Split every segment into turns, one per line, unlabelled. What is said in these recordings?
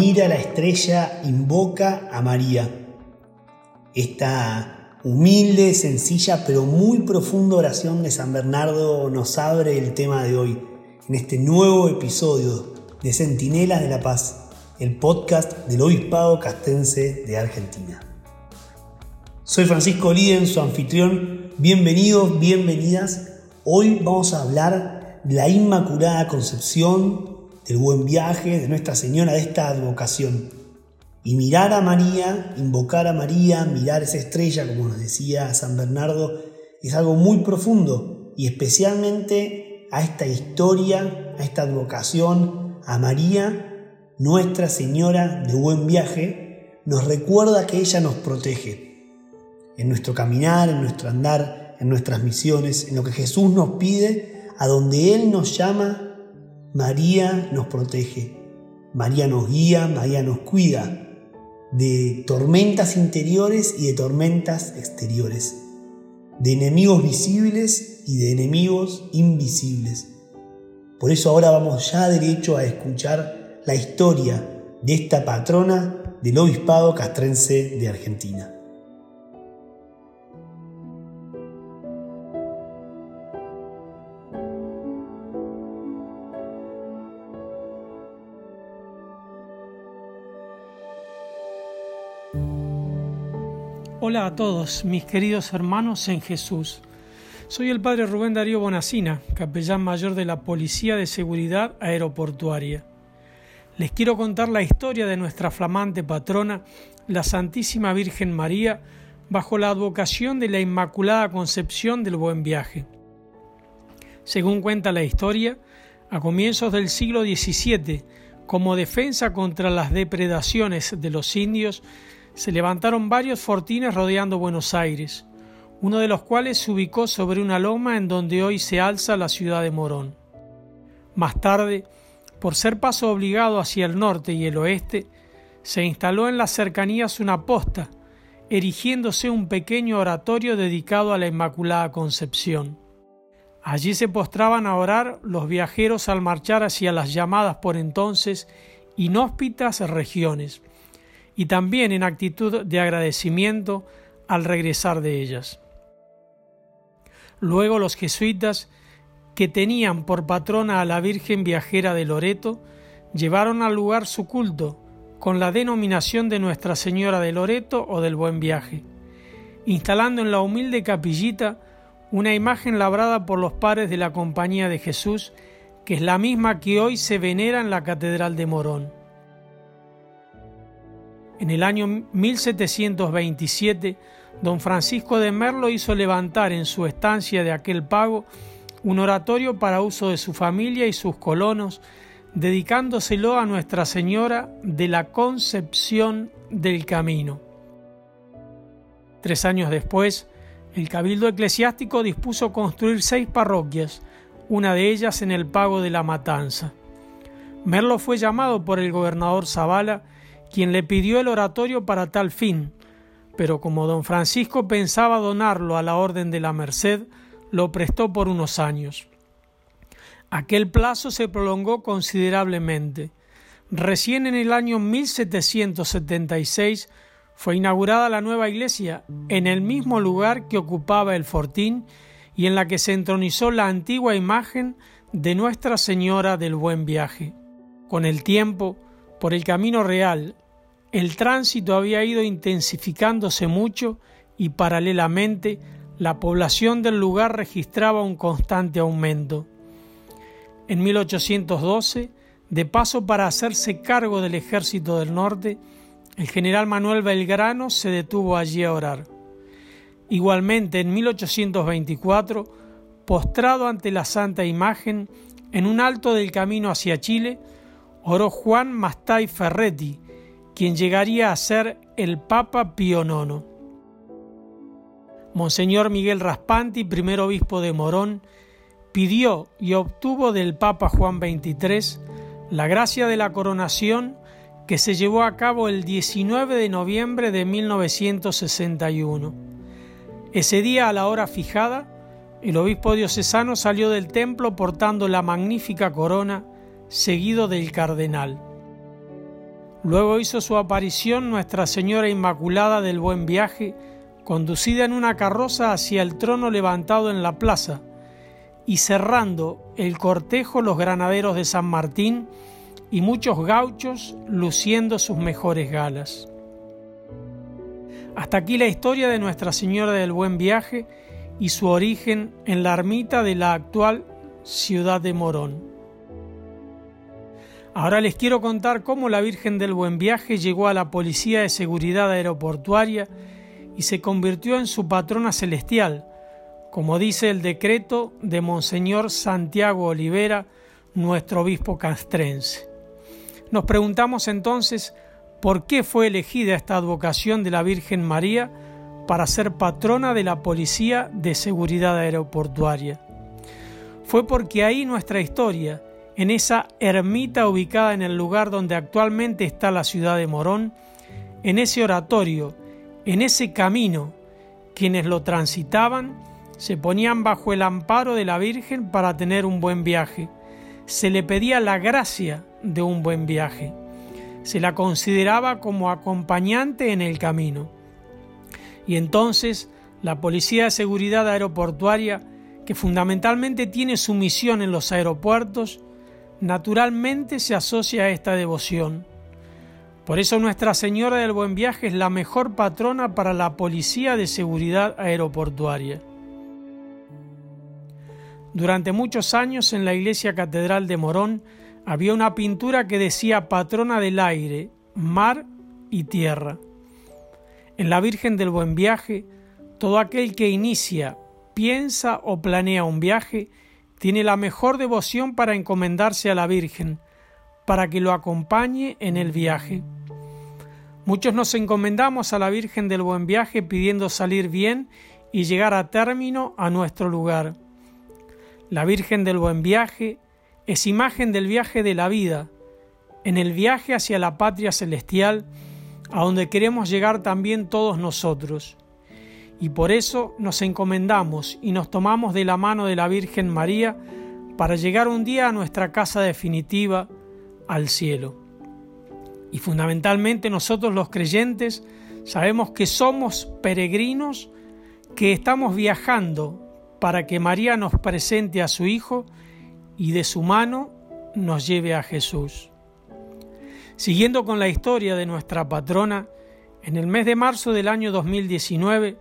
mira la estrella, invoca a María. Esta humilde, sencilla, pero muy profunda oración de San Bernardo nos abre el tema de hoy, en este nuevo episodio de Centinelas de la Paz, el podcast del Obispado Castense de Argentina. Soy Francisco Liden, su anfitrión. Bienvenidos, bienvenidas. Hoy vamos a hablar de la Inmaculada Concepción, del buen viaje, de Nuestra Señora, de esta advocación. Y mirar a María, invocar a María, mirar esa estrella, como nos decía San Bernardo, es algo muy profundo y especialmente a esta historia, a esta advocación, a María, Nuestra Señora de buen viaje, nos recuerda que ella nos protege en nuestro caminar, en nuestro andar, en nuestras misiones, en lo que Jesús nos pide, a donde Él nos llama, María nos protege, María nos guía, María nos cuida de tormentas interiores y de tormentas exteriores, de enemigos visibles y de enemigos invisibles. Por eso ahora vamos ya derecho a escuchar la historia de esta patrona del obispado castrense de Argentina.
Hola a todos, mis queridos hermanos en Jesús. Soy el padre Rubén Darío Bonacina, capellán mayor de la Policía de Seguridad Aeroportuaria. Les quiero contar la historia de nuestra flamante patrona, la Santísima Virgen María, bajo la advocación de la Inmaculada Concepción del Buen Viaje. Según cuenta la historia, a comienzos del siglo XVII, como defensa contra las depredaciones de los indios, se levantaron varios fortines rodeando Buenos Aires, uno de los cuales se ubicó sobre una loma en donde hoy se alza la ciudad de Morón. Más tarde, por ser paso obligado hacia el norte y el oeste, se instaló en las cercanías una posta, erigiéndose un pequeño oratorio dedicado a la Inmaculada Concepción. Allí se postraban a orar los viajeros al marchar hacia las llamadas por entonces inhóspitas regiones, y también en actitud de agradecimiento al regresar de ellas. Luego los jesuitas, que tenían por patrona a la Virgen Viajera de Loreto, llevaron al lugar su culto con la denominación de Nuestra Señora de Loreto o del Buen Viaje, instalando en la humilde capillita una imagen labrada por los padres de la Compañía de Jesús, que es la misma que hoy se venera en la Catedral de Morón. En el año 1727, don Francisco de Merlo hizo levantar en su estancia de aquel pago un oratorio para uso de su familia y sus colonos, dedicándoselo a Nuestra Señora de la Concepción del Camino. Tres años después, el Cabildo Eclesiástico dispuso construir seis parroquias, una de ellas en el pago de la Matanza. Merlo fue llamado por el gobernador Zavala quien le pidió el oratorio para tal fin, pero como don Francisco pensaba donarlo a la Orden de la Merced, lo prestó por unos años. Aquel plazo se prolongó considerablemente. Recién en el año 1776 fue inaugurada la nueva iglesia en el mismo lugar que ocupaba el fortín y en la que se entronizó la antigua imagen de Nuestra Señora del Buen Viaje. Con el tiempo, por el camino real, el tránsito había ido intensificándose mucho y paralelamente la población del lugar registraba un constante aumento. En 1812, de paso para hacerse cargo del ejército del norte, el general Manuel Belgrano se detuvo allí a orar. Igualmente, en 1824, postrado ante la Santa Imagen, en un alto del camino hacia Chile, oró Juan Mastay Ferretti, quien llegaría a ser el Papa Pío IX. Monseñor Miguel Raspanti, primer obispo de Morón, pidió y obtuvo del Papa Juan XXIII la gracia de la coronación que se llevó a cabo el 19 de noviembre de 1961. Ese día, a la hora fijada, el obispo diocesano salió del templo portando la magnífica corona, seguido del cardenal. Luego hizo su aparición Nuestra Señora Inmaculada del Buen Viaje, conducida en una carroza hacia el trono levantado en la plaza, y cerrando el cortejo los granaderos de San Martín y muchos gauchos luciendo sus mejores galas. Hasta aquí la historia de Nuestra Señora del Buen Viaje y su origen en la ermita de la actual ciudad de Morón. Ahora les quiero contar cómo la Virgen del Buen Viaje llegó a la Policía de Seguridad Aeroportuaria y se convirtió en su patrona celestial, como dice el decreto de Monseñor Santiago Olivera, nuestro obispo castrense. Nos preguntamos entonces por qué fue elegida esta advocación de la Virgen María para ser patrona de la Policía de Seguridad Aeroportuaria. Fue porque ahí nuestra historia, en esa ermita ubicada en el lugar donde actualmente está la ciudad de Morón, en ese oratorio, en ese camino, quienes lo transitaban se ponían bajo el amparo de la Virgen para tener un buen viaje. Se le pedía la gracia de un buen viaje. Se la consideraba como acompañante en el camino. Y entonces la Policía de Seguridad Aeroportuaria, que fundamentalmente tiene su misión en los aeropuertos, naturalmente se asocia a esta devoción. Por eso Nuestra Señora del Buen Viaje es la mejor patrona para la Policía de Seguridad Aeroportuaria. Durante muchos años en la iglesia catedral de Morón había una pintura que decía patrona del aire, mar y tierra. En la Virgen del Buen Viaje, todo aquel que inicia, piensa o planea un viaje tiene la mejor devoción para encomendarse a la Virgen, para que lo acompañe en el viaje. Muchos nos encomendamos a la Virgen del Buen Viaje pidiendo salir bien y llegar a término a nuestro lugar. La Virgen del Buen Viaje es imagen del viaje de la vida, en el viaje hacia la patria celestial, a donde queremos llegar también todos nosotros. Y por eso nos encomendamos y nos tomamos de la mano de la Virgen María para llegar un día a nuestra casa definitiva, al cielo. Y fundamentalmente nosotros los creyentes sabemos que somos peregrinos, que estamos viajando para que María nos presente a su Hijo y de su mano nos lleve a Jesús. Siguiendo con la historia de nuestra patrona, en el mes de marzo del año 2019,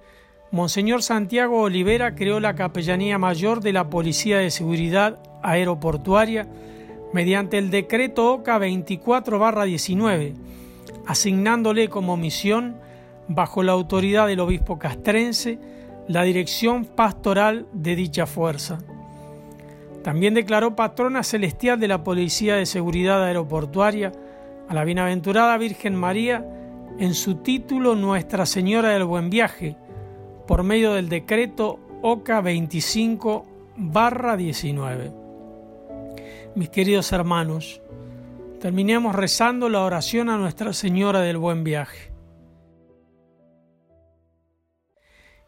Monseñor Santiago Olivera creó la Capellanía Mayor de la Policía de Seguridad Aeroportuaria mediante el decreto OCA 24-19, asignándole como misión, bajo la autoridad del obispo castrense, la dirección pastoral de dicha fuerza. También declaró patrona celestial de la Policía de Seguridad Aeroportuaria a la Bienaventurada Virgen María en su título Nuestra Señora del Buen Viaje, por medio del decreto OCA 25 19. Mis queridos hermanos, terminemos rezando la oración a Nuestra Señora del Buen Viaje.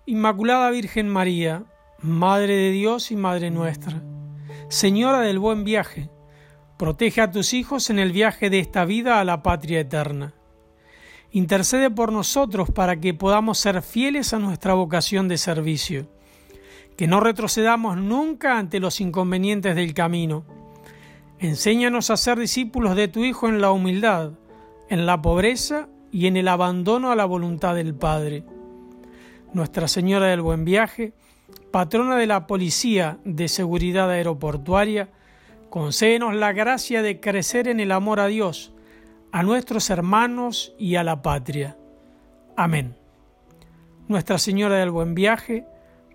Inmaculada Virgen María, Madre de Dios y Madre nuestra, Señora del Buen Viaje, protege a tus hijos en el viaje de esta vida a la patria eterna. Intercede por nosotros para que podamos ser fieles a nuestra vocación de servicio, que no retrocedamos nunca ante los inconvenientes del camino. Enséñanos a ser discípulos de tu Hijo en la humildad, en la pobreza y en el abandono a la voluntad del Padre nuestra Señora del Buen Viaje, patrona de la Policía de Seguridad Aeroportuaria, concédenos la gracia de crecer en el amor a Dios, a nuestros hermanos y a la patria. Amén. Nuestra Señora del Buen Viaje,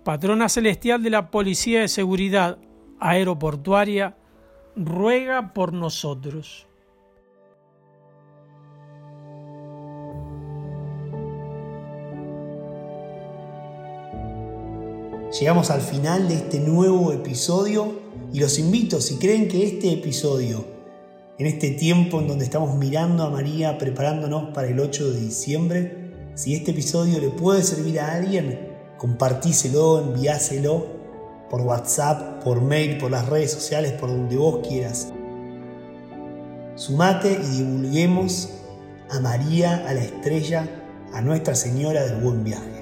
patrona celestial de la Policía de Seguridad Aeroportuaria, ruega por nosotros.
Llegamos al final de este nuevo episodio y los invito, si creen que este episodio, en este tiempo en donde estamos mirando a María preparándonos para el 8 de diciembre, si este episodio le puede servir a alguien, compartíselo, enviáselo por WhatsApp, por mail, por las redes sociales, por donde vos quieras. Sumate y divulguemos a María, a la estrella, a Nuestra Señora del Buen Viaje.